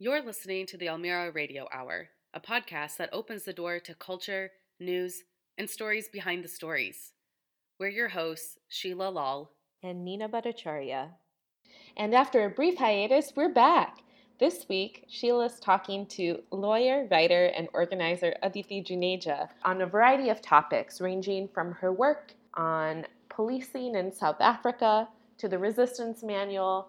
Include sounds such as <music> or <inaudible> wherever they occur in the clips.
You're listening to the Almira Radio Hour, a podcast that opens the door to culture, news, and stories behind the stories. We're your hosts, Sheila Lal and Nina Bhattacharya. And after a brief hiatus, we're back. This week, Sheila's talking to lawyer, writer, and organizer Aditi Juneja on a variety of topics, ranging from her work on policing in South Africa to the Resistance Manual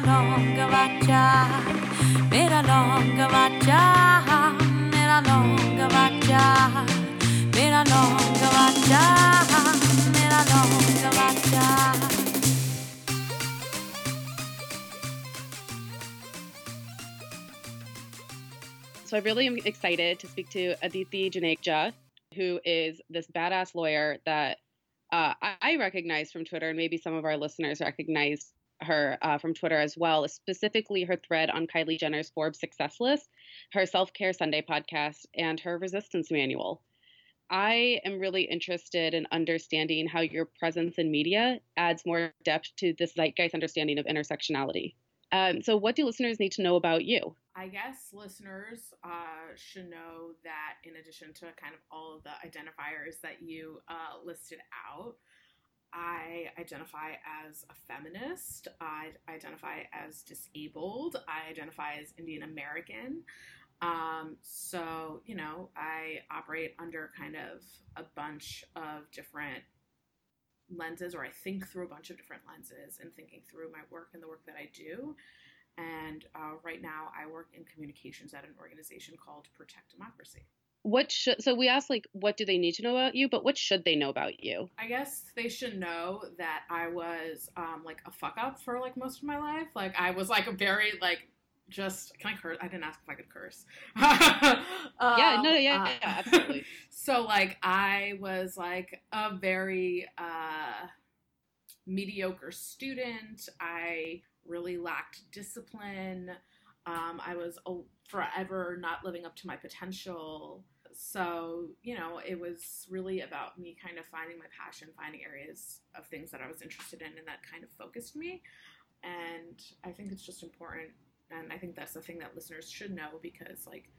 mera mera mera mera. So I really am excited to speak to Aditi Juneja, who is this badass lawyer that uh, I recognize from Twitter, and maybe some of our listeners recognize her uh, from Twitter as well, specifically her thread on Kylie Jenner's Forbes Success List, her Self Care Sunday podcast, and her Resistance Manual. I am really interested in understanding how your presence in media adds more depth to this zeitgeist understanding of intersectionality. Um, so, what do listeners need to know about you? I guess listeners uh, should know that in addition to kind of all of the identifiers that you uh, listed out, I identify as a feminist. I identify as disabled. I identify as Indian American. Um, so, you know, I operate under kind of a bunch of different lenses, or I think through a bunch of different lenses and thinking through my work and the work that I do. And uh, right now, I work in communications at an organization called Protect Democracy. What should so we asked like what do they need to know about you, but what should they know about you? I guess they should know that I was um, like a fuck up for like most of my life. Like I was like a very like just can I curse? I didn't ask if I could curse. <laughs> um, yeah, no, yeah, uh, yeah, absolutely. <laughs> so like I was like a very uh, mediocre student. I really lacked discipline. Um, I was forever not living up to my potential. So, you know, it was really about me kind of finding my passion, finding areas of things that I was interested in, and that kind of focused me. And I think it's just important. And I think that's the thing that listeners should know because, like,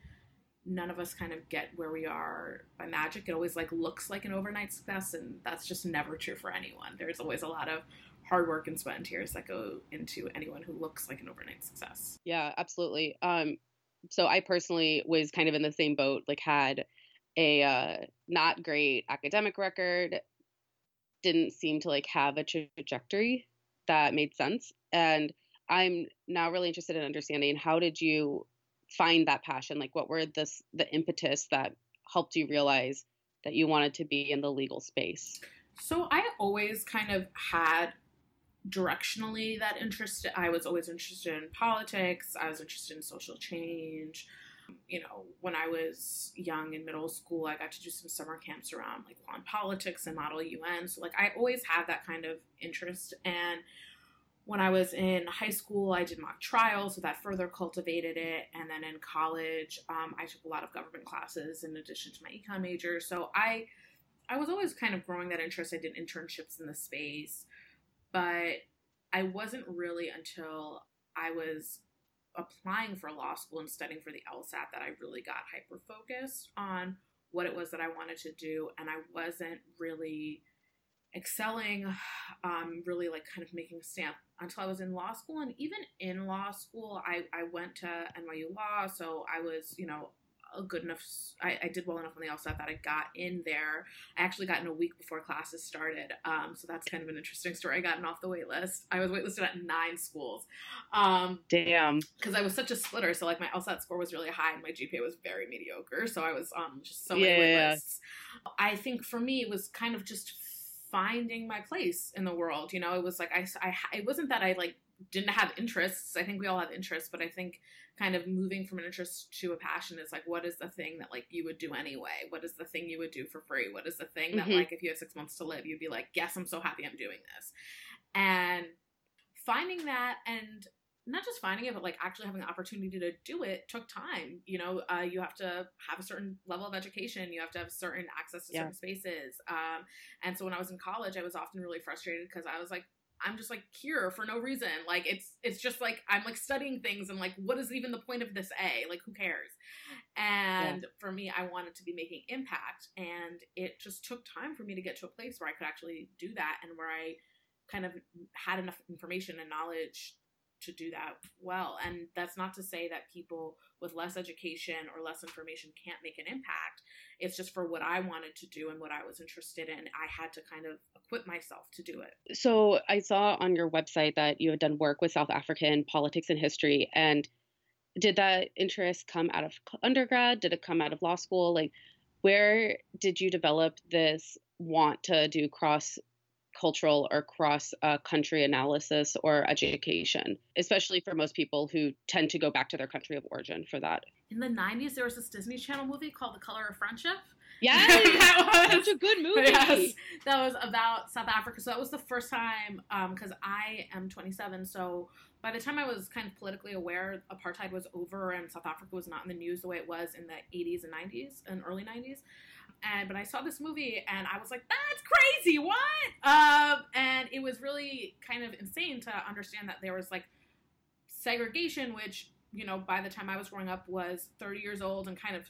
none of us kind of get where we are by magic. It always like looks like an overnight success, and that's just never true for anyone. There's always a lot of hard work and sweat and tears that go into anyone who looks like an overnight success. Yeah, absolutely. Um, so I personally was kind of in the same boat, like had a uh, not great academic record, didn't seem to like have a trajectory that made sense. And I'm now really interested in understanding how did you find that passion? Like what were the the impetus that helped you realize that you wanted to be in the legal space? So I always kind of had directionally that interested. i was always interested in politics i was interested in social change. You know when i was young in middle school i got to do some summer camps around like and politics and model un so like i always had that kind of interest. And when i was in high school i did mock trials so that further cultivated it. And then in college um, i took a lot of government classes in addition to my econ major. So i i was always kind of growing that interest. I did internships in the space but I wasn't really until I was applying for law school and studying for the LSAT that I really got hyper focused on what it was that I wanted to do. And I wasn't really excelling, um, really like kind of making a stamp until I was in law school. And even in law school, I, I went to NYU Law. So I was, you know, a good enough. I, I, did well enough on the LSAT that I got in there. I actually got in a week before classes started, um, so that's kind of an interesting story. I gotten off the wait list. I was waitlisted at nine schools. Um, Damn. Because I was such a splitter, so like my LSAT score was really high and my GPA was very mediocre. So I was um just so many yeah. waitlists. I think for me it was kind of just finding my place in the world. You know, it was like I, I it wasn't that I like didn't have interests. I think we all have interests, but I think kind of moving from an interest to a passion is like, what is the thing that like you would do anyway? What is the thing you would do for free? What is the thing that Mhm. like if you have six months to live, you'd be like, yes, I'm so happy I'm doing this. And finding that and not just finding it, but like actually having the opportunity to do it took time. You know, uh, you have to have a certain level of education. You have to have certain access to Yeah. certain spaces. Um, and so when I was in college, I was often really frustrated because I was like, I'm just like here for no reason. Like it's it's just like I'm like studying things and like what is even the point of this A? Like who cares? And for me, I wanted to be making impact, and it just took time for me to get to a place where I could actually do that and where I kind of had enough information and knowledge to do that well. And that's not to say that people with less education or less information can't make an impact. It's just for what I wanted to do and what I was interested in. I had to kind of equip myself to do it. So I saw on your website that you had done work with South African politics and history. And did that interest come out of undergrad? Did it come out of law school? Like, where did you develop this want to do cross cultural or cross uh, country analysis or education, especially for most people who tend to go back to their country of origin for that? In the 90s, there was this Disney Channel movie called The Color of Friendship. Yes, <laughs> That was- such a good movie. Yes, that was about South Africa. So that was the first time, because I am 27. So by the time I was kind of politically aware, apartheid was over and South Africa was not in the news the way it was in the 80s and 90s and early 90s. And but I saw this movie and I was like, "That's crazy! What?" Um, and it was really kind of insane to understand that there was like segregation, which you know by the time I was growing up was 30 years old and kind of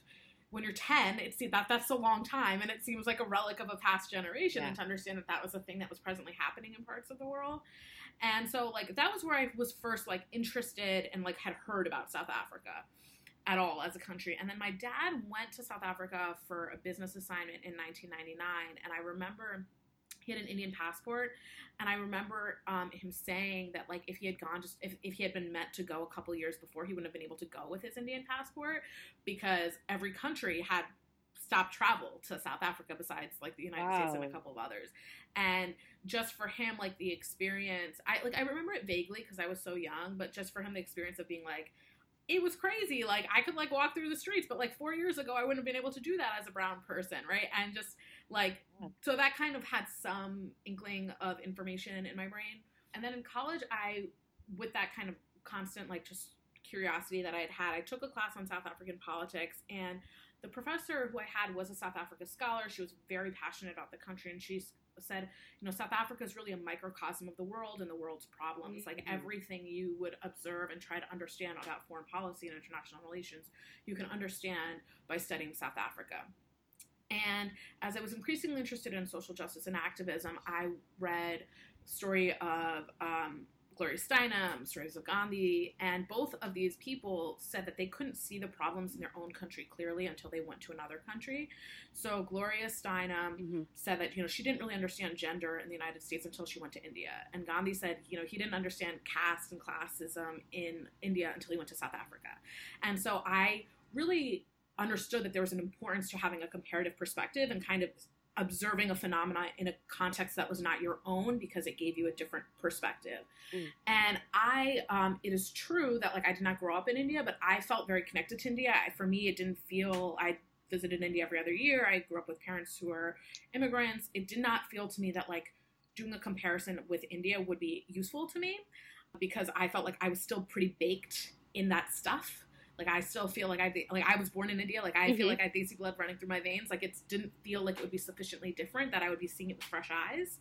when you're 10 it's that that's a long time and it seems like a relic of a past generation Yeah. and to understand that that was a thing that was presently happening in parts of the world and so like that was where i was first like interested and like had heard about south africa at all as a country and then my dad went to south africa for a business assignment in 1999 and i remember he had an indian passport and i remember um, him saying that like if he had gone just if, if he had been meant to go a couple years before he wouldn't have been able to go with his indian passport because every country had stopped travel to South Africa besides like the United States and a couple of others. And just for him, like the experience, I like I remember it vaguely because I was so young, but just for him, the experience of being like, it was crazy. Like I could like walk through the streets, but like four years ago, I wouldn't have been able to do that as a brown person, right? And just like so that kind of had some inkling of information in my brain. And then in college, I with that kind of constant like just curiosity that I had had, I took a class on South African politics and the professor who I had was a South Africa scholar. She was very passionate about the country, and she s- said, you know, South Africa is really a microcosm of the world and the world's problems. Like Mhm. everything you would observe and try to understand about foreign policy and international relations, you can understand by studying South Africa. And as I was increasingly interested in social justice and activism, I read story of um, Gloria Steinem, of Gandhi, and both of these people said that they couldn't see the problems in their own country clearly until they went to another country. So Gloria Steinem Mhm. said that you know she didn't really understand gender in the United States until she went to India, and Gandhi said you know he didn't understand caste and classism in India until he went to South Africa, and so I really understood that there was an importance to having a comparative perspective and kind of observing a phenomena in a context that was not your own because it gave you a different perspective. Mm. And I, um, it is true that like I did not grow up in India, but I felt very connected to India. I, for me, it didn't feel I visited India every other year. I grew up with parents who are immigrants. It did not feel to me that like doing a comparison with India would be useful to me because I felt like I was still pretty baked in that stuff. Like I still feel like I like I was born in India. Like I feel Mhm. like I had Desi blood running through my veins. Like it didn't feel like it would be sufficiently different that I would be seeing it with fresh eyes.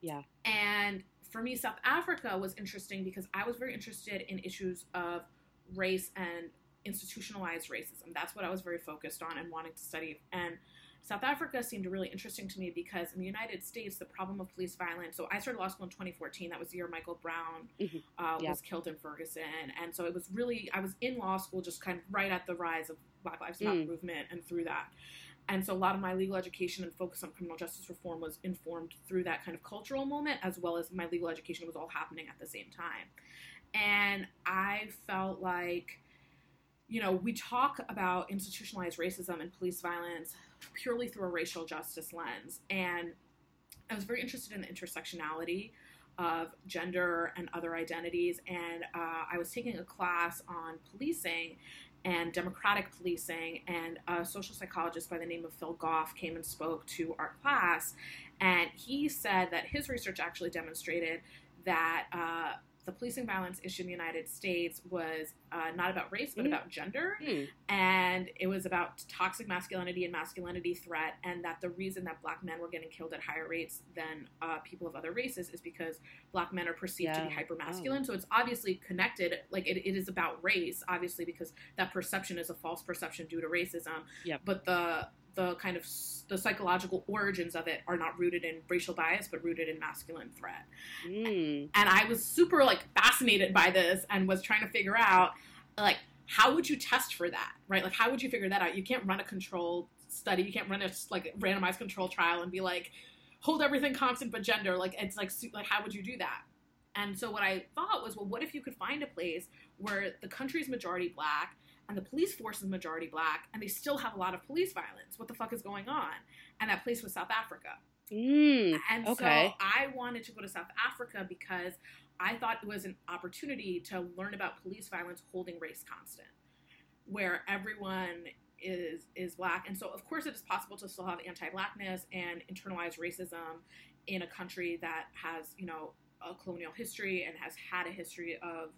Yeah. And for me, South Africa was interesting because I was very interested in issues of race and institutionalized racism. That's what I was very focused on and wanting to study. And South Africa seemed really interesting to me because in the United States, the problem of police violence. So I started law school in 2014. That was the year Michael Brown Mhm. uh, Yeah. was killed in Ferguson, and so it was really I was in law school just kind of right at the rise of Black Lives Matter Mm. movement and through that. And so a lot of my legal education and focus on criminal justice reform was informed through that kind of cultural moment, as well as my legal education was all happening at the same time. And I felt like, you know, we talk about institutionalized racism and police violence purely through a racial justice lens. And I was very interested in the intersectionality of gender and other identities. And uh, I was taking a class on policing and democratic policing, and a social psychologist by the name of Phil Goff came and spoke to our class. And he said that his research actually demonstrated that uh, the policing violence issue in the United States was uh, not about race, but mm about gender. Mm. And it was about toxic masculinity and masculinity threat. And that the reason that black men were getting killed at higher rates than uh, people of other races is because black men are perceived yeah. to be hyper masculine. Oh. So it's obviously connected. Like it, it is about race, obviously, because that perception is a false perception due to racism. Yep. But the the kind of the psychological origins of it are not rooted in racial bias but rooted in masculine threat. Mm. and i was super like fascinated by this and was trying to figure out like how would you test for that right? Like how would you figure that out? You can't run a controlled study. You can't run a like randomized control trial and be like hold everything constant but gender. Like it's like like how would you do that? And so what i thought was well what if you could find a place where the country's majority black and the police force is majority black, and they still have a lot of police violence. What the fuck is going on? And that place was South Africa. Mm, and okay. so I wanted to go to South Africa because I thought it was an opportunity to learn about police violence holding race constant, where everyone is is black. And so of course it is possible to still have anti-blackness and internalized racism in a country that has, you know, a colonial history and has had a history of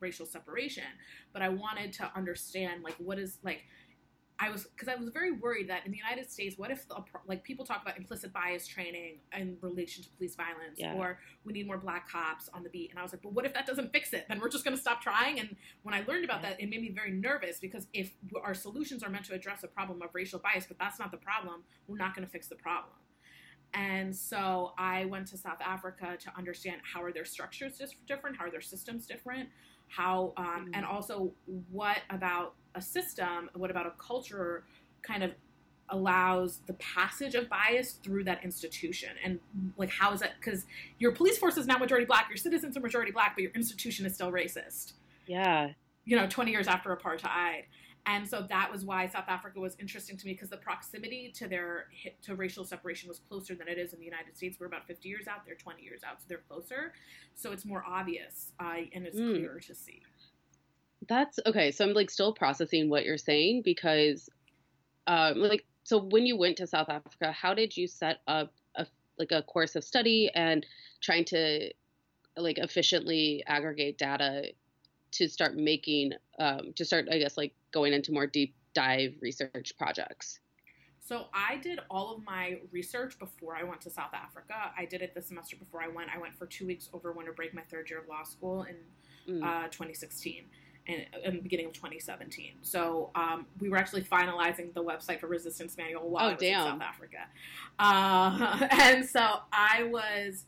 racial separation, but I wanted to understand like what is like I was because I was very worried that in the United States, what if the, like people talk about implicit bias training in relation to police violence, yeah. or we need more black cops on the beat, and I was like, but what if that doesn't fix it? Then we're just going to stop trying. And when I learned about yeah. that, it made me very nervous because if our solutions are meant to address a problem of racial bias, but that's not the problem, we're not going to fix the problem. And so I went to South Africa to understand how are their structures just different, how are their systems different, how um, mm-hmm. and also what about a system what about a culture kind of allows the passage of bias through that institution? And like how is that because your police force is now majority black your citizens are majority black but your institution is still racist. Yeah. You know 20 years after apartheid and so that was why South Africa was interesting to me because the proximity to their to racial separation was closer than it is in the United States. We're about 50 years out; they're 20 years out, so they're closer. So it's more obvious uh, and it's mm. clearer to see. That's okay. So I'm like still processing what you're saying because, um, like, so when you went to South Africa, how did you set up a like a course of study and trying to like efficiently aggregate data to start making um, to start i guess like going into more deep dive research projects so i did all of my research before i went to south africa i did it the semester before i went i went for two weeks over winter break my third year of law school in mm. uh, 2016 and in the beginning of 2017. So um, we were actually finalizing the website for Resistance Manual while oh, I was damn. in South Africa, uh, <laughs> and so I was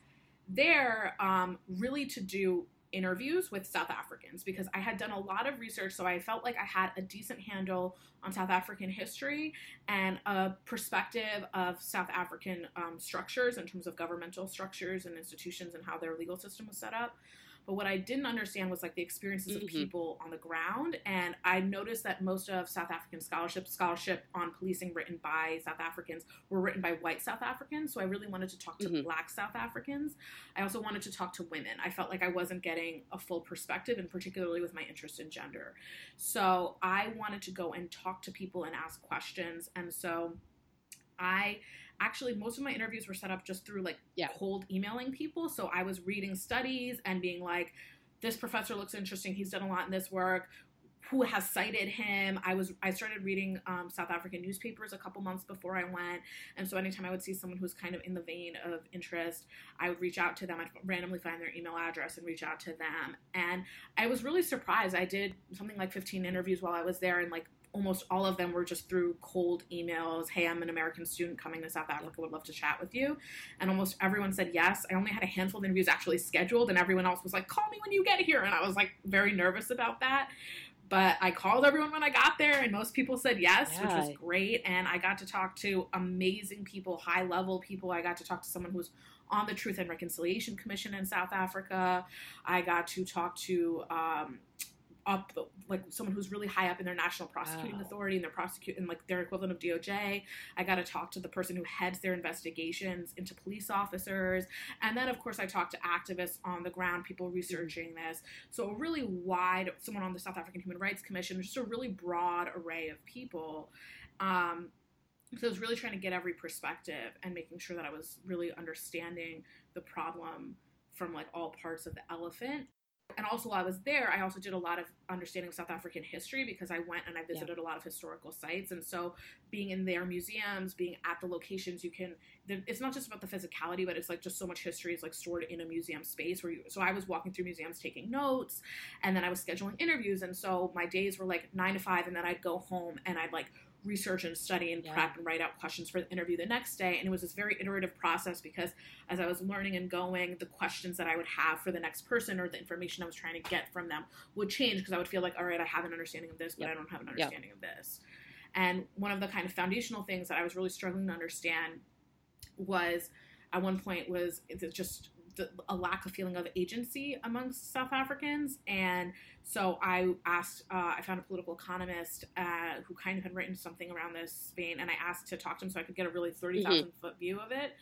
there um, really to do interviews with South Africans because I had done a lot of research, so I felt like I had a decent handle on South African history and a perspective of South African um, structures in terms of governmental structures and institutions and how their legal system was set up. But what I didn't understand was like the experiences mm-hmm. of people on the ground. And I noticed that most of South African scholarship, scholarship on policing written by South Africans, were written by white South Africans. So I really wanted to talk to mm-hmm. black South Africans. I also wanted to talk to women. I felt like I wasn't getting a full perspective, and particularly with my interest in gender. So I wanted to go and talk to people and ask questions. And so I actually most of my interviews were set up just through like yeah. cold emailing people. So I was reading studies and being like, this professor looks interesting. He's done a lot in this work. Who has cited him? I was I started reading um, South African newspapers a couple months before I went, and so anytime I would see someone who's kind of in the vein of interest, I would reach out to them. I'd randomly find their email address and reach out to them. And I was really surprised. I did something like 15 interviews while I was there, and like almost all of them were just through cold emails. Hey, I'm an American student coming to South Africa, would love to chat with you. And almost everyone said yes. I only had a handful of interviews actually scheduled, and everyone else was like, call me when you get here. And I was like very nervous about that. But I called everyone when I got there, and most people said yes, yeah. which was great. And I got to talk to amazing people, high level people. I got to talk to someone who's on the Truth and Reconciliation Commission in South Africa. I got to talk to um, up the, like someone who's really high up in their national prosecuting Wow. authority and their prosecuting like their equivalent of DOJ. I got to talk to the person who heads their investigations into police officers, and then of course I talked to activists on the ground, people researching this. So a really wide, someone on the South African Human Rights Commission, just a really broad array of people. Um, so I was really trying to get every perspective and making sure that I was really understanding the problem from like all parts of the elephant. And also while I was there, I also did a lot of understanding of South African history because I went and I visited a lot of historical sites. And so being in their museums, being at the locations, you can, it's not just about the physicality, but it's like just so much history is like stored in a museum space where you, so I was walking through museums taking notes and then I was scheduling interviews. And so my days were like nine to five and then I'd go home and I'd like research and study and Yeah. prep and write out questions for the interview the next day. And it was this very iterative process because as I was learning and going, the questions that I would have for the next person or the information I was trying to get from them would change because I would feel like, all right, I have an understanding of this, but Yep. I don't have an Yep. understanding of this. And one of the kind of foundational things that I was really struggling to understand was at one point was it's just a lack of feeling of agency amongst South Africans. And so I asked, uh, I found a political economist uh, who kind of had written something around this vein, and I asked to talk to him so I could get a really 30,000 foot view of it.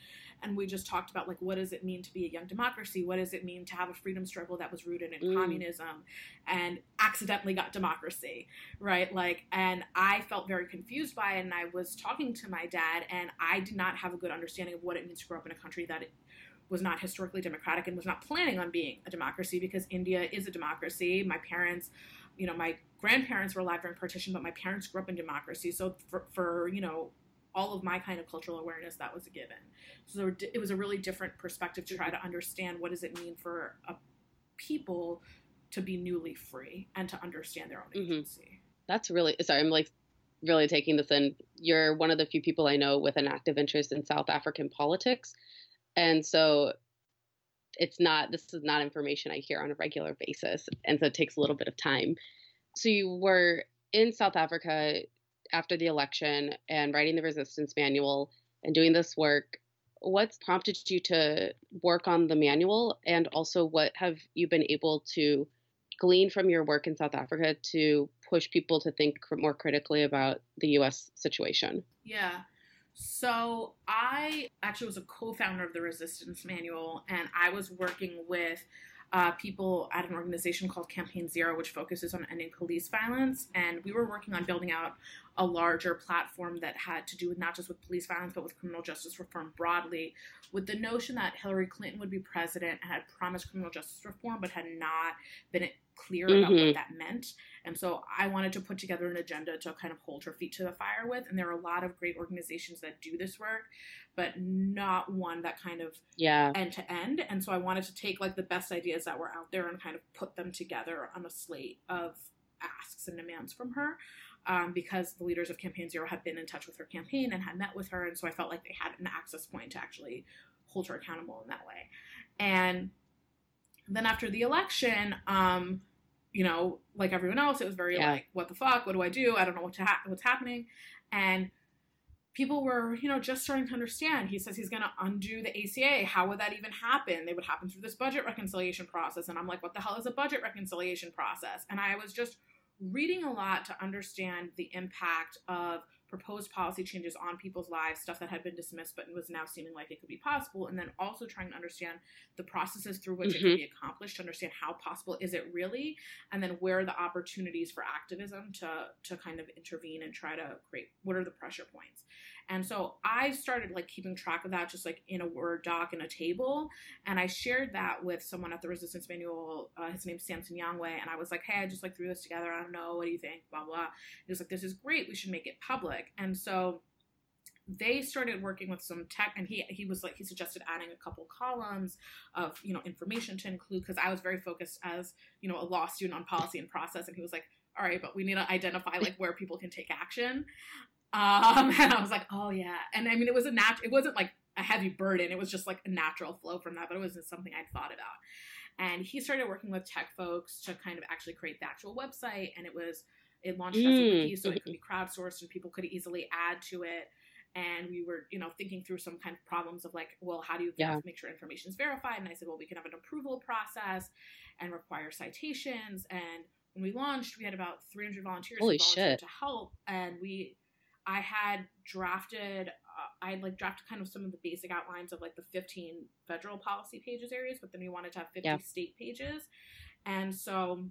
And we just talked about like, what does it mean to be a young democracy? What does it mean to have a freedom struggle that was rooted in Mm. communism and accidentally got democracy, right? Like, and I felt very confused by it. And I was talking to my dad, and I did not have a good understanding of what it means to grow up in a country that was not historically democratic and was not planning on being a democracy because India is a democracy. My parents, you know, my grandparents were alive during partition, but my parents grew up in democracy. So for, for you know, all of my kind of cultural awareness, that was a given. So it was a really different perspective to try to understand what does it mean for a people to be newly free and to understand their own Mhm. agency. That's really sorry. I'm like really taking this in. You're one of the few people I know with an active interest in South African politics, and so it's not. This is not information I hear on a regular basis, and so it takes a little bit of time. So you were in South Africa after the election and writing the resistance manual and doing this work. What's prompted you to work on the manual, and also what have you been able to glean from your work in South Africa to push people to think more critically about the U.S. situation? Yeah. So I actually was a co-founder of the Resistance Manual, and I was working with uh, people at an organization called Campaign Zero, which focuses on ending police violence. And we were working on building out a larger platform that had to do with not just with police violence, but with criminal justice reform broadly, with the notion that Hillary Clinton would be president and had promised criminal justice reform, but had not been clear about Mhm. what that meant. And so I wanted to put together an agenda to kind of hold her feet to the fire with. And there are a lot of great organizations that do this work, but not one that kind of Yeah. end to end. And so I wanted to take like the best ideas that were out there and kind of put them together on a slate of asks and demands from her. Um, because the leaders of Campaign Zero had been in touch with her campaign and had met with her. And so I felt like they had an access point to actually hold her accountable in that way. And then after the election, um, you know, like everyone else, it was very Yeah. like, what the fuck? What do I do? I don't know what to ha- what's happening. And people were, you know, just starting to understand. He says he's going to undo the ACA. How would that even happen? They would happen through this budget reconciliation process. And I'm like, what the hell is a budget reconciliation process? And I was just reading a lot to understand the impact of proposed policy changes on people's lives, stuff that had been dismissed but was now seeming like it could be possible, and then also trying to understand the processes through which it Mhm. could be accomplished, to understand how possible is it really, and then where are the opportunities for activism to to kind of intervene and try to create what are the pressure points. And so I started like keeping track of that just like in a Word doc in a table. And I shared that with someone at the Resistance Manual. Uh, his name's Sam Sinyangwe. And I was like, hey, I just like threw this together. I don't know. What do you think? Blah, blah. He was like, this is great. We should make it public. And so they started working with some tech and he he was like he suggested adding a couple columns of you know information to include because i was very focused as you know a law student on policy and process and he was like all right but we need to identify like where people can take action um <laughs> and i was like oh yeah and i mean it was a nat it wasn't like a heavy burden it was just like a natural flow from that but it wasn't something i'd thought about and he started working with tech folks to kind of actually create the actual website and it was it launched as a Mm. wiki so it could be crowdsourced and people could easily add to it and we were you know thinking through some kind of problems of like well how do you Yeah. make sure information is verified and i said well we can have an approval process and require citations and when we launched, we had about 300 volunteers Holy shit. to help, and we, I had drafted, uh, I had like drafted kind of some of the basic outlines of like the 15 federal policy pages areas, but then we wanted to have 50 Yeah. state pages, and so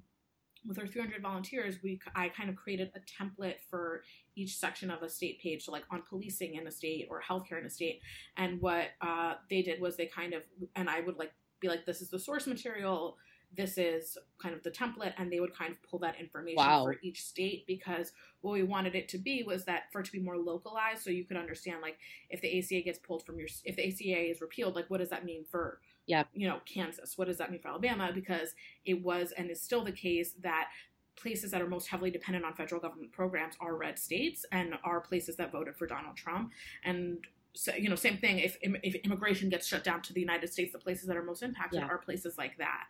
with our 300 volunteers, we I kind of created a template for each section of a state page, so like on policing in a state or healthcare in a state. And what uh, they did was they kind of, and I would like be like, this is the source material, this is kind of the template, and they would kind of pull that information Wow. for each state because what we wanted it to be was that for it to be more localized, so you could understand like if the ACA gets pulled from your, if the ACA is repealed, like what does that mean for, Yeah. you know, Kansas? What does that mean for Alabama? Because it was and is still the case that places that are most heavily dependent on federal government programs are red states and are places that voted for Donald Trump. And so, you know, same thing. If, if immigration gets shut down to the United States, the places that are most impacted Yeah. are places like that,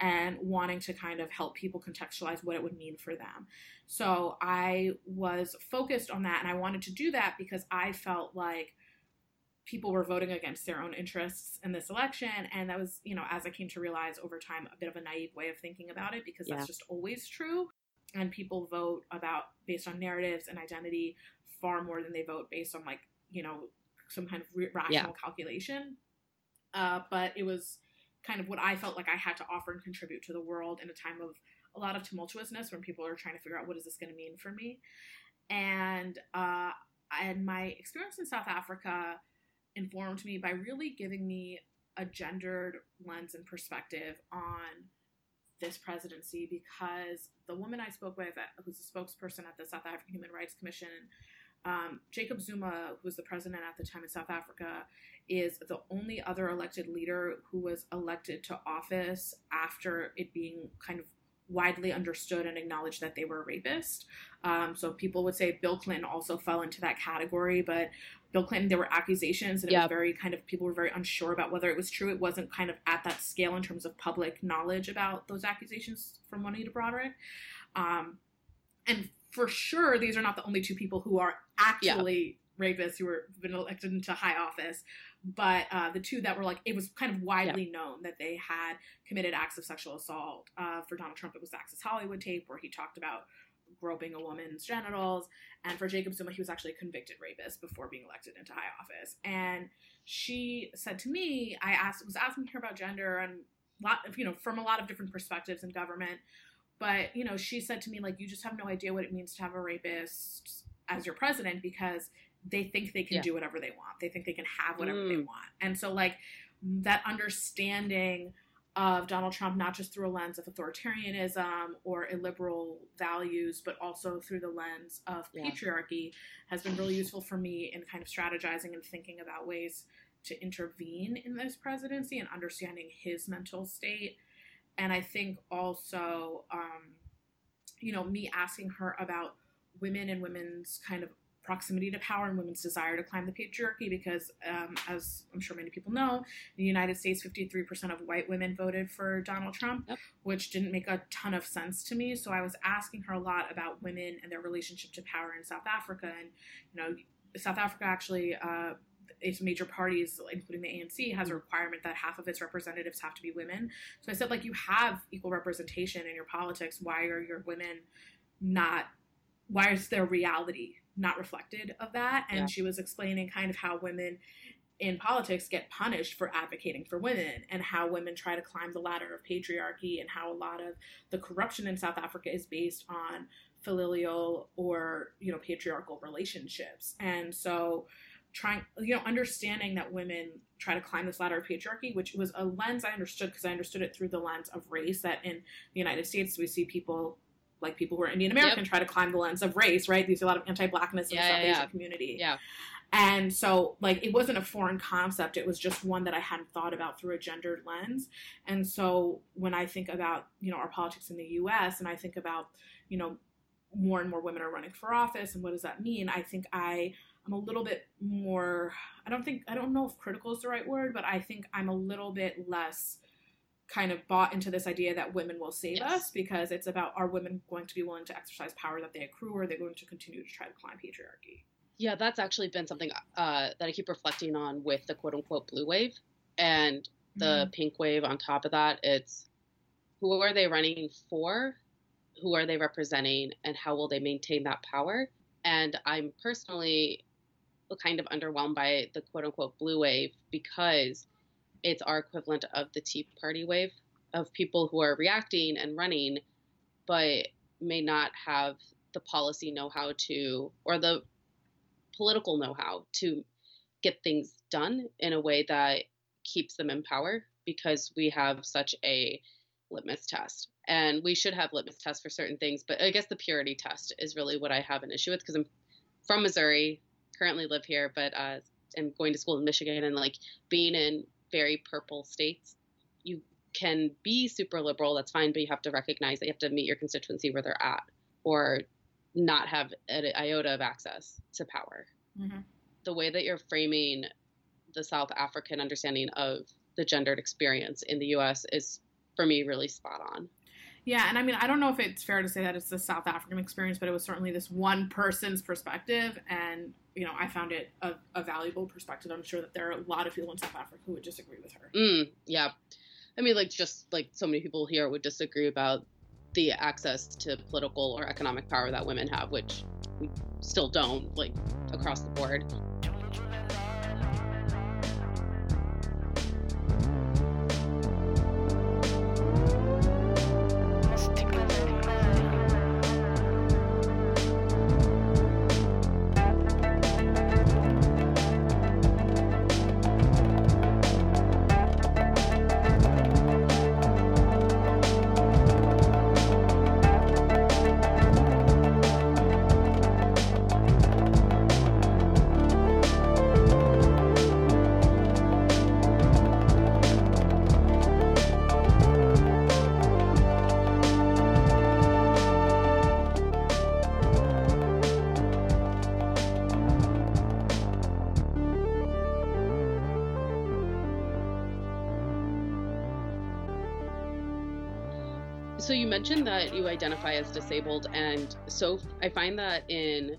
and wanting to kind of help people contextualize what it would mean for them. So I was focused on that, and I wanted to do that because I felt like people were voting against their own interests in this election and that was you know as i came to realize over time a bit of a naive way of thinking about it because Yeah. that's just always true and people vote about based on narratives and identity far more than they vote based on like you know some kind of rational calculation. Uh, but it was kind of what i felt like i had to offer and contribute to the world in a time of a lot of tumultuousness when people are trying to figure out what is this going to mean for me. And uh, and my experience in south africa informed me by really giving me a gendered lens and perspective on this presidency because the woman I spoke with, uh, who's a spokesperson at the South African Human Rights Commission, um, Jacob Zuma, who was the president at the time in South Africa, is the only other elected leader who was elected to office after it being kind of widely understood and acknowledged that they were a rapist. Um, so people would say Bill Clinton also fell into that category, but Bill Clinton, there were accusations, and it Yeah. was very kind of people were very unsure about whether it was true. It wasn't kind of at that scale in terms of public knowledge about those accusations from Juanita Broaddrick. Um, and for sure, these are not the only two people who are actually rapists who were been elected into high office. But uh, the two that were like, it was kind of widely known that they had committed acts of sexual assault. Uh, for Donald Trump, it was the Access Hollywood tape where he talked about groping a woman's genitals. And for Jacob Zuma, he was actually a convicted rapist before being elected into high office. And she said to me, I asked, was asking her about gender and lot of, you know, from a lot of different perspectives in government. But, you know, she said to me, like, you just have no idea what it means to have a rapist as your president because they think they can Yeah. do whatever they want. They think they can have whatever they Mm. want. And so, like, that understanding of Donald Trump, not just through a lens of authoritarianism or illiberal values, but also through the lens of Yeah. patriarchy, has been really useful for me in kind of strategizing and thinking about ways to intervene in this presidency and understanding his mental state. And I think also, um, you know, me asking her about women and women's kind of proximity to power and women's desire to climb the patriarchy because um, as i'm sure many people know in the united states 53% of white women voted for donald trump Yep. which didn't make a ton of sense to me so i was asking her a lot about women and their relationship to power in south africa and you know south africa actually uh, its major parties, including the ANC, has a mm-hmm. requirement that half of its representatives have to be women. So I said, like, you have equal representation in your politics. Why are your women not? Why is their reality not reflected of that? And Yeah. she was explaining kind of how women in politics get punished for advocating for women and how women try to climb the ladder of patriarchy and how a lot of the corruption in South Africa is based on familial or you know patriarchal relationships and so trying you know understanding that women try to climb this ladder of patriarchy which was a lens i understood because i understood it through the lens of race that in the united states we see people like people who are indian american try to climb the lens of race right there's a lot of anti-blackness in Yeah, the south yeah, asian yeah. community Yeah. and so, like, it wasn't a foreign concept. It was just one that I hadn't thought about through a gendered lens. And so, when I think about, you know, our politics in the US and I think about, you know, more and more women are running for office and what does that mean? I think I am a little bit more, I don't think, I don't know if critical is the right word, but I think I'm a little bit less kind of bought into this idea that women will save Yes. us because it's about are women going to be willing to exercise power that they accrue or are they going to continue to try to climb patriarchy? Yeah, that's actually been something uh, that I keep reflecting on with the quote unquote blue wave and the Mm-hmm. pink wave on top of that. It's who are they running for? who are they representing and how will they maintain that power and i'm personally kind of underwhelmed by the quote unquote blue wave because it's our equivalent of the tea party wave of people who are reacting and running but may not have the policy know-how to or the political know-how to get things done in a way that keeps them in power because we have such a litmus test. And we should have litmus tests for certain things, but I guess the purity test is really what I have an issue with because I'm from Missouri, currently live here, but uh, am going to school in Michigan and like being in very purple states, you can be super liberal, that's fine, but you have to recognize that you have to meet your constituency where they're at or not have an iota of access to power. Mm-hmm. The way that you're framing the South African understanding of the gendered experience in the US is for me really spot on. Yeah, and I mean, I don't know if it's fair to say that it's the South African experience, but it was certainly this one person's perspective, and you know, I found it a, a valuable perspective. I'm sure that there are a lot of people in South Africa who would disagree with her. Mm, yeah, I mean, like just like so many people here would disagree about the access to political or economic power that women have, which we still don't, like across the board. Identify as disabled, and so I find that in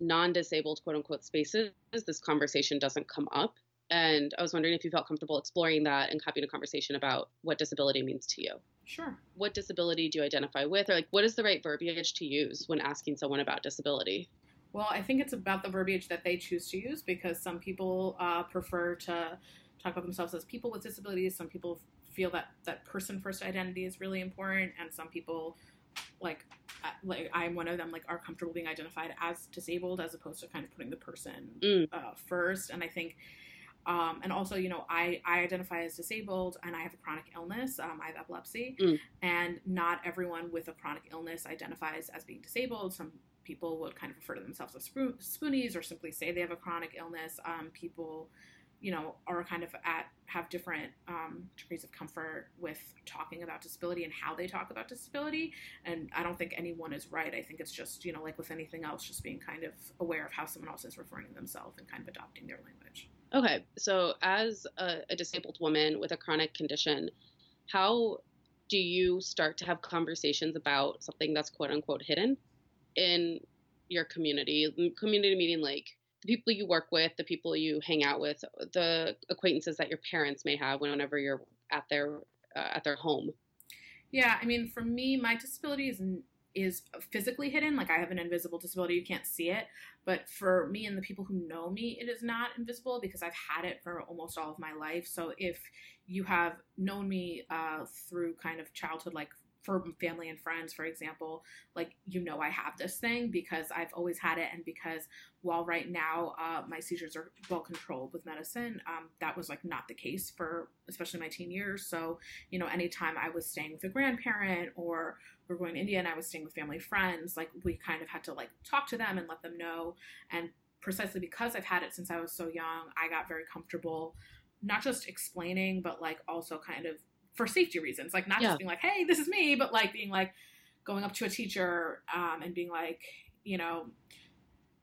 non-disabled quote unquote spaces, this conversation doesn't come up. And I was wondering if you felt comfortable exploring that and having a conversation about what disability means to you. Sure. What disability do you identify with, or like what is the right verbiage to use when asking someone about disability? Well, I think it's about the verbiage that they choose to use because some people uh, prefer to talk about themselves as people with disabilities. Some people feel that that person first identity is really important, and some people like uh, like I'm one of them like are comfortable being identified as disabled as opposed to kind of putting the person mm. uh, first. And I think. Um, and also, you know, I, I identify as disabled and I have a chronic illness. Um, I have epilepsy, mm. and not everyone with a chronic illness identifies as being disabled. Some people would kind of refer to themselves as spoonies or simply say they have a chronic illness. Um, people you know, are kind of at have different um, degrees of comfort with talking about disability and how they talk about disability. And I don't think anyone is right. I think it's just you know, like with anything else, just being kind of aware of how someone else is referring to themselves and kind of adopting their language. Okay, so as a, a disabled woman with a chronic condition, how do you start to have conversations about something that's quote unquote hidden in your community? Community meaning like the people you work with, the people you hang out with, the acquaintances that your parents may have whenever you're at their uh, at their home. Yeah, I mean, for me, my disability is is physically hidden. Like I have an invisible disability, you can't see it. But for me and the people who know me, it is not invisible because I've had it for almost all of my life. So if you have known me uh, through kind of childhood, like for family and friends, for example, like you know I have this thing because I've always had it, and because while right now uh, my seizures are well controlled with medicine, um, that was like not the case for especially my teen years. So you know, anytime I was staying with a grandparent or we are going to India and I was staying with family friends, like we kind of had to like talk to them and let them know. And precisely because I've had it since I was so young, I got very comfortable not just explaining, but like also kind of for safety reasons, like not yeah. just being like, "Hey, this is me," but like being like going up to a teacher um, and being like, you know,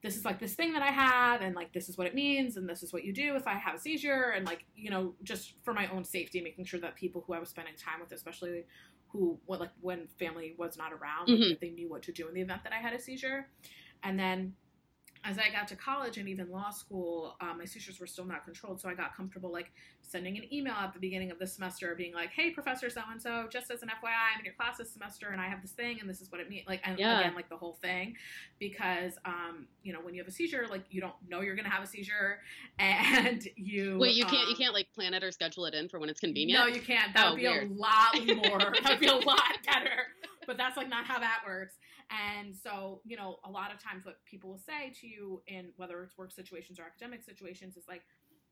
this is like this thing that I have, and like this is what it means, and this is what you do if I have a seizure, and like you know, just for my own safety, making sure that people who I was spending time with, especially who what like when family was not around, mm-hmm. they knew what to do in the event that I had a seizure, and then as I got to college and even law school, uh, my seizures were still not controlled. So I got comfortable like sending an email at the beginning of the semester being like, hey, Professor so and so, just as an FYI, I'm in your class this semester and I have this thing and this is what it means. Like, and Yeah. again, like the whole thing. Because, um, you know, when you have a seizure, like you don't know you're going to have a seizure <laughs> and you. Wait, you can't you um, can't like plan it or schedule it in for when it's convenient. no, you can't. That Oh, would be weird. a lot <laughs> more. that would be a lot better. But that's like not how that works. And so, you know, a lot of times what people will say to you in whether it's work situations or academic situations is like,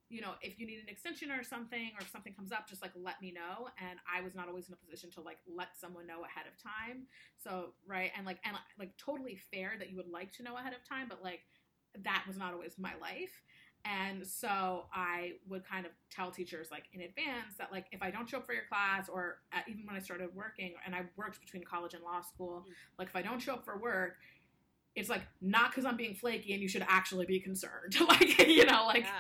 you know, if you need an extension or something, or if something comes up, just like let me know. And I was not always in a position to like let someone know ahead of time. So right, and like and like totally fair that you would like to know ahead of time, but like that was not always my life. And so I would kind of tell teachers like in advance that like if I don't show up for your class or uh even when I started working and I worked between college and law school, Mm. like if I don't show up for work, it's like not because I'm being flaky and you should actually be concerned. <laughs> like you know like Yeah.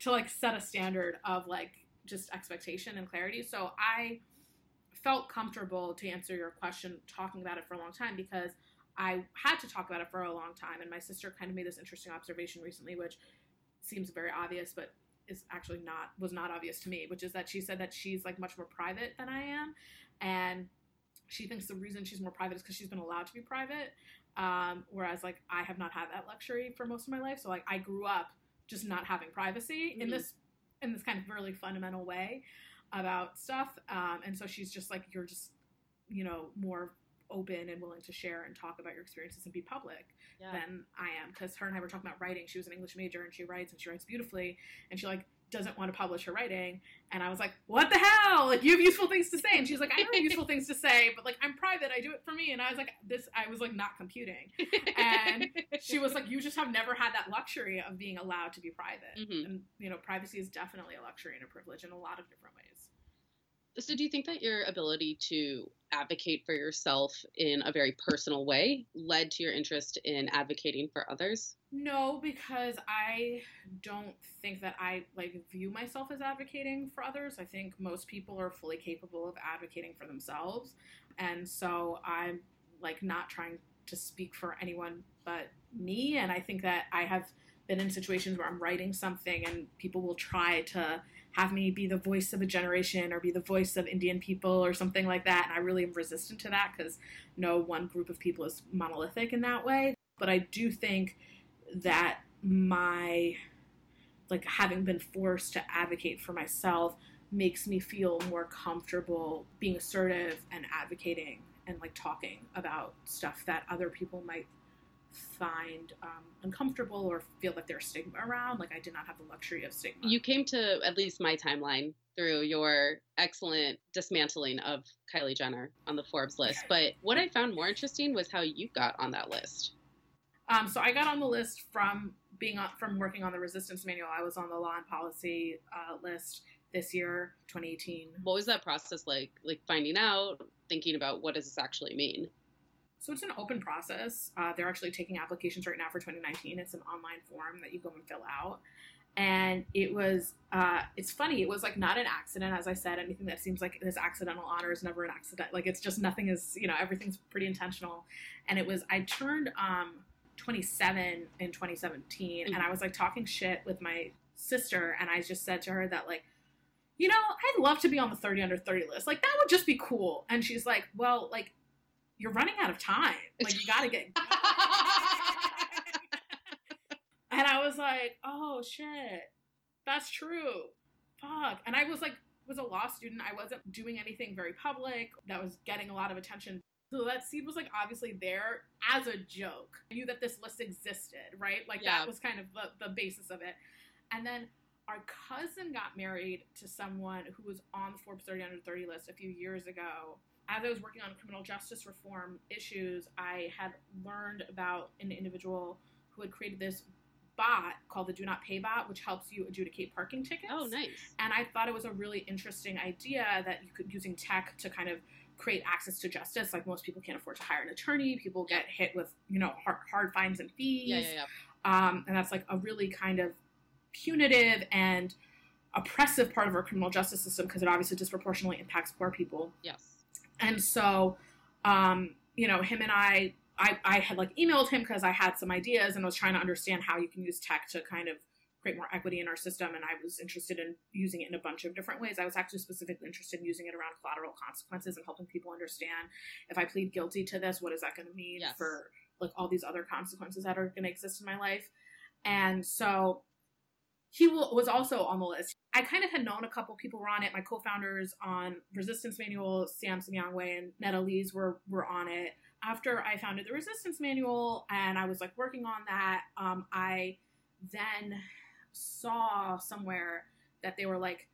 to like set a standard of like just expectation and clarity. So I felt comfortable to answer your question talking about it for a long time because I had to talk about it for a long time and my sister kind of made this interesting observation recently which seems very obvious but is actually not was not obvious to me which is that she said that she's like much more private than I am. And she thinks the reason she's more private is because she's been allowed to be private. Um, whereas like I have not had that luxury for most of my life. So like I grew up just not having privacy in Mhm. this in this kind of really fundamental way about stuff. Um, and so she's just like you're just you know more open and willing to share and talk about your experiences and be public Yeah. than I am because her and I were talking about writing. She was an English major and she writes and she writes beautifully and she like doesn't want to publish her writing and I was like, "What the hell? Like you have useful things to say." And she's like, "I have useful things to say, but like I'm private. I do it for me." And I was like, "This I was like not computing." And <laughs> she was like, "You just have never had that luxury of being allowed to be private." Mhm. And you know, privacy is definitely a luxury and a privilege in a lot of different ways. So, do you think that your ability to advocate for yourself in a very personal way led to your interest in advocating for others? No, because I don't think that I like view myself as advocating for others. I think most people are fully capable of advocating for themselves. And so I'm like not trying to speak for anyone but me and I think that I have been in situations where I'm writing something and people will try to have me be the voice of a generation or be the voice of Indian people or something like that. And I really am resistant to that because no one group of people is monolithic in that way. But I do think that my like having been forced to advocate for myself makes me feel more comfortable being assertive and advocating and like talking about stuff that other people might find um, uncomfortable or feel that there's stigma around like i did not have the luxury of stigma You came to at least my timeline through your excellent dismantling of Kylie Jenner on the Forbes list. But what I found more interesting was how you got on that list. Um, so I got on the list from being on, from working on the resistance manual. I was on the law and policy uh, list this year, 2018. What was that process like? Like finding out, thinking about what does this actually mean? So it's an open process. Uh, they're actually taking applications right now for 2019. It's an online form that you go and fill out. And it was, uh, it's funny. It was like not an accident, as I said. Anything that seems like this accidental honor is never an accident. Like it's just nothing is, you know, everything's pretty intentional. And it was, I turned um, 27 in 2017, and I was like talking shit with my sister, and I just said to her that like, you know, I'd love to be on the 30 under 30 list. Like that would just be cool. And she's like, well, like you're running out of time. Like you got to get. <laughs> and I was like, oh shit, that's true. Fuck. And I was like, was a law student. I wasn't doing anything very public that was getting a lot of attention. So that seed was like obviously there as a joke. I knew that this list existed, right? Like Yeah. that was kind of the, the basis of it. And then our cousin got married to someone who was on the Forbes 30 under 30 list a few years ago. As I was working on criminal justice reform issues, I had learned about an individual who had created this bot called the Do Not Pay bot, which helps you adjudicate parking tickets. Oh, nice. And I thought it was a really interesting idea that you could using tech to kind of create access to justice. Like most people can't afford to hire an attorney. People get hit with you know hard, hard fines and fees. Yeah, yeah, yeah. Um, and that's like a really kind of punitive and oppressive part of our criminal justice system because it obviously disproportionately impacts poor people. Yes. And so, um, you know, him and I I, I had like emailed him because I had some ideas and was trying to understand how you can use tech to kind of create more equity in our system. And I was interested in using it in a bunch of different ways. I was actually specifically interested in using it around collateral consequences and helping people understand if I plead guilty to this, what is that going to mean yes. for like all these other consequences that are going to exist in my life. And so he was also on the list. I kind of had known a couple people were on it. My co-founders on Resistance Manual, Sam Sinyangwe and Netta Elzie were were on it. After I founded the Resistance Manual and I was like working on that, um, I then saw somewhere that they were like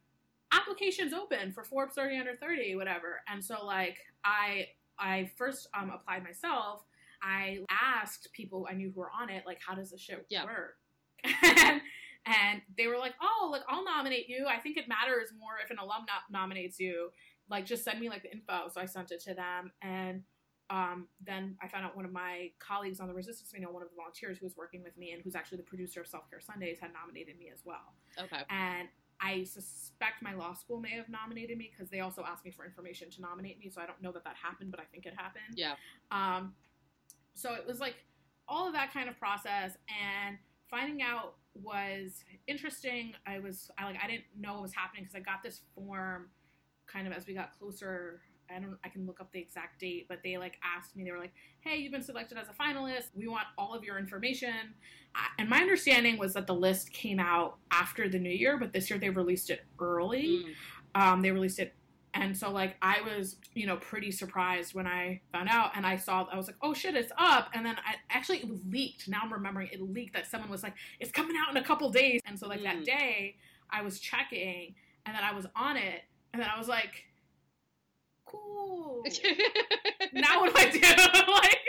applications open for Forbes 30 under 30, whatever. And so like I I first um, applied myself. I asked people I knew who were on it, like, how does this shit yeah. work? <laughs> and, and they were like, oh, like I'll nominate you. I think it matters more if an alum no- nominates you. Like, just send me like the info. So I sent it to them, and um, then I found out one of my colleagues on the Resistance Manual, one of the volunteers who was working with me and who's actually the producer of Self Care Sundays, had nominated me as well. Okay. And I suspect my law school may have nominated me because they also asked me for information to nominate me. So I don't know that that happened, but I think it happened. Yeah. Um, so it was like all of that kind of process and finding out was interesting. I was I like I didn't know what was happening because I got this form kind of as we got closer I don't I can look up the exact date, but they like asked me, they were like, Hey, you've been selected as a finalist. We want all of your information. And my understanding was that the list came out after the new year, but this year they released it early. Mm. Um, they released it and so like I was, you know, pretty surprised when I found out and I saw I was like, "Oh shit, it's up." And then I actually it was leaked. Now I'm remembering it leaked that someone was like, "It's coming out in a couple days." And so like mm. that day, I was checking and then I was on it and then I was like, cool. <laughs> now what do I do? <laughs> like,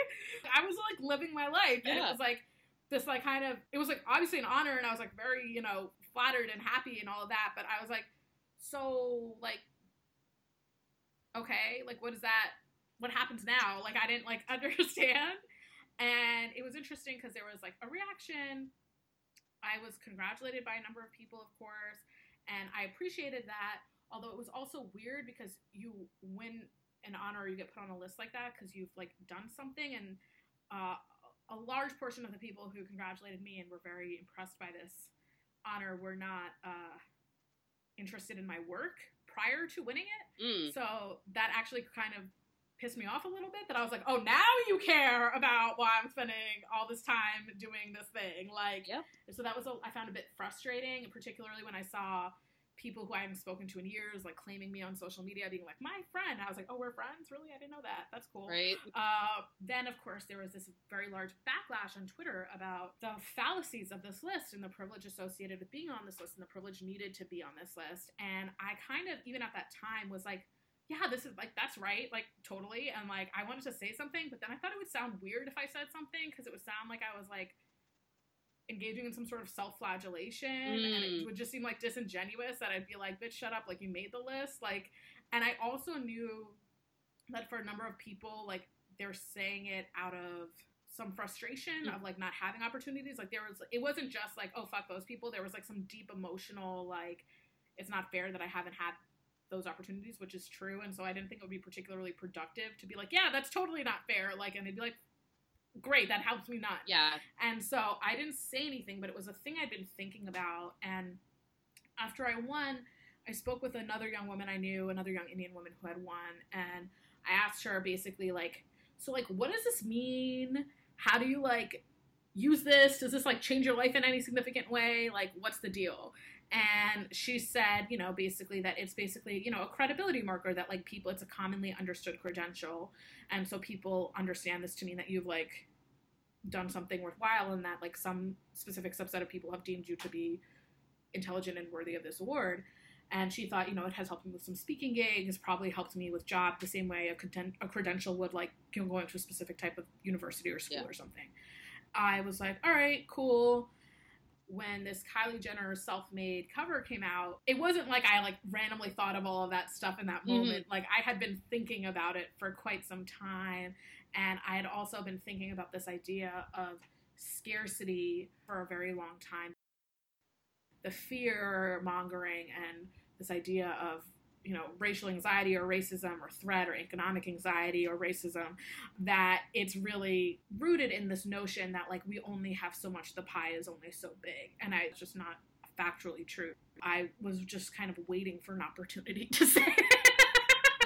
I was like living my life, and yeah. it was like this, like kind of. It was like obviously an honor, and I was like very, you know, flattered and happy and all of that. But I was like, so like, okay, like what is that? What happens now? Like I didn't like <laughs> understand, and it was interesting because there was like a reaction. I was congratulated by a number of people, of course, and I appreciated that Although it was also weird because you win an honor you get put on a list like that because you've like done something and uh, a large portion of the people who congratulated me and were very impressed by this honor were not uh, interested in my work prior to winning it. Mm. So that actually kind of pissed me off a little bit that I was like, oh, now you care about why I'm spending all this time doing this thing. Like, yep. so that was, a, I found a bit frustrating, particularly when I saw people who I hadn't spoken to in years, like claiming me on social media, being like, my friend. I was like, oh, we're friends? Really? I didn't know that. That's cool. Right. Uh, then, of course, there was this very large backlash on Twitter about the fallacies of this list and the privilege associated with being on this list and the privilege needed to be on this list. And I kind of, even at that time, was like, yeah, this is like, that's right, like, totally. And like, I wanted to say something, but then I thought it would sound weird if I said something because it would sound like I was like, engaging in some sort of self-flagellation mm. and it mm. would just seem like disingenuous that I'd be like, bitch, shut up, like you made the list. Like and I also knew that for a number of people, like they're saying it out of some frustration mm. of like not having opportunities. Like there was it wasn't just like, oh fuck those people. There was like some deep emotional like it's not fair that I haven't had those opportunities, which is true. And so I didn't think it would be particularly productive to be like, yeah, that's totally not fair. Like, and they'd be like, great that helps me not. Yeah. And so i didn't say anything but it was a thing i'd been thinking about and after i won i spoke with another young woman i knew another young indian woman who had won and i asked her basically like so like what does this mean? How do you like use this? Does this like change your life in any significant way? Like what's the deal and she said you know basically that it's basically you know a credibility marker that like people it's a commonly understood credential. And so people understand this to mean that you've like done something worthwhile and that like some specific subset of people have deemed you to be intelligent and worthy of this award. And she thought you know it has helped me with some speaking gigs probably helped me with job the same way a, content, a credential would like you know going to a specific type of university or school yeah. or something. I was like all right cool when this Kylie Jenner self-made cover came out, it wasn't like I like randomly thought of all of that stuff in that mm-hmm. moment. Like I had been thinking about it for quite some time and I had also been thinking about this idea of scarcity for a very long time. The fear mongering and this idea of you know racial anxiety or racism or threat or economic anxiety or racism that it's really rooted in this notion that like we only have so much the pie is only so big and I, it's just not factually true. I was just kind of waiting for an opportunity <laughs> to say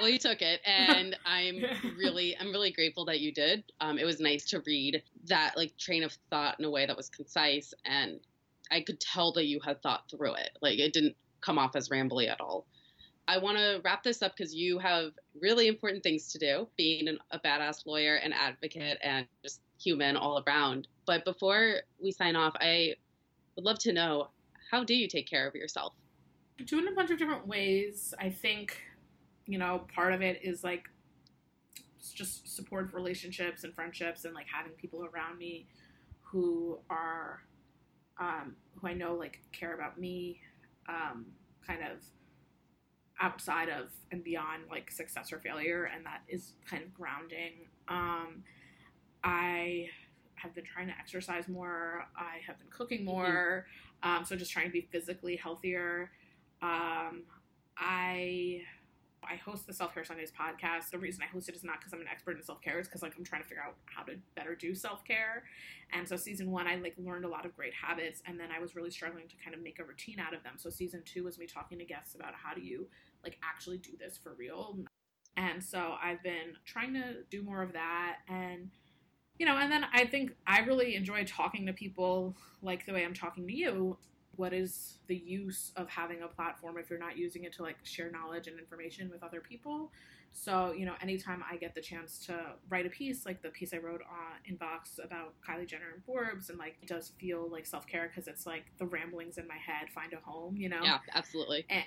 well you took it and i'm really i'm really grateful that you did. Um, it was nice to read that like train of thought in a way that was concise and i could tell that you had thought through it. Like it didn't come off as rambly at all I want to wrap this up because you have really important things to do, being an, a badass lawyer and advocate and just human all around. But before we sign off, I would love to know how do you take care of yourself? Do it in a bunch of different ways. I think, you know, part of it is like just support relationships and friendships and like having people around me who are, um, who I know like care about me, um, kind of outside of and beyond like success or failure and that is kind of grounding um i have been trying to exercise more i have been cooking mm-hmm. more mm-hmm. um so just trying to be physically healthier um i I host the Self Care Sundays podcast. The reason I host it is not because I'm an expert in self care, it's because like I'm trying to figure out how to better do self care. And so season one, I like learned a lot of great habits, and then I was really struggling to kind of make a routine out of them. So season two was me talking to guests about how do you like actually do this for real. And so I've been trying to do more of that and you know, and then I think I really enjoy talking to people like the way I'm talking to you. What is the use of having a platform if you're not using it to like share knowledge and information with other people? So, you know, anytime I get the chance to write a piece, like the piece I wrote on in Vox about Kylie Jenner and Forbes, and like it does feel like self care because it's like the ramblings in my head find a home, you know? Yeah, absolutely. And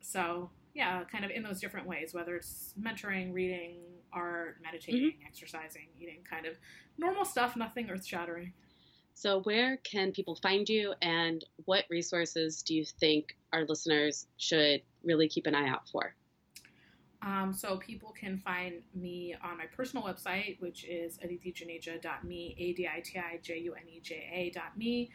so, yeah, kind of in those different ways, whether it's mentoring, reading, art, meditating, mm-hmm. exercising, eating, kind of normal stuff, nothing earth shattering. So, where can people find you, and what resources do you think our listeners should really keep an eye out for? Um, so people can find me on my personal website, which is aditijuneja.me, A-D-I-T-I-J-U-N-E-J-A.me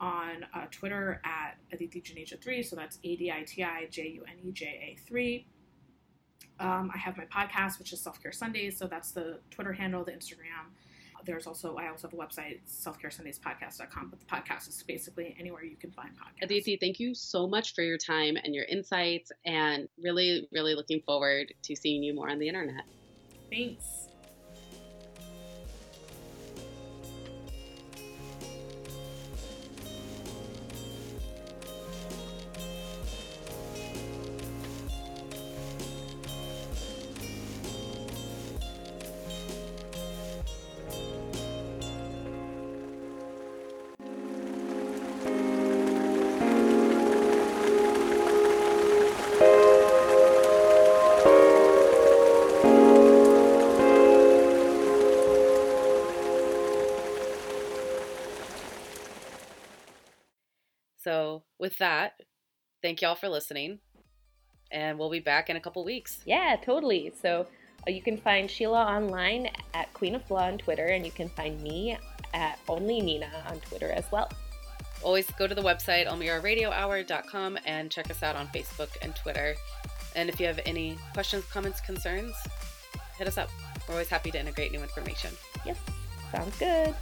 on uh, Twitter at aditijuneja3, so that's A D I T I J U N E J A 3. Um, I have my podcast, which is Self Care Sundays, so that's the Twitter handle, the Instagram. There's also, I also have a website, selfcaresundayspodcast.com, but the podcast is basically anywhere you can find podcasts. Aditi, thank you so much for your time and your insights, and really, really looking forward to seeing you more on the internet. Thanks. With that, thank y'all for listening. And we'll be back in a couple weeks. Yeah, totally. So uh, you can find Sheila online at Queen of Law on Twitter, and you can find me at Only Nina on Twitter as well. Always go to the website, elmiraradiohour.com, and check us out on Facebook and Twitter. And if you have any questions, comments, concerns, hit us up. We're always happy to integrate new information. Yep, sounds good.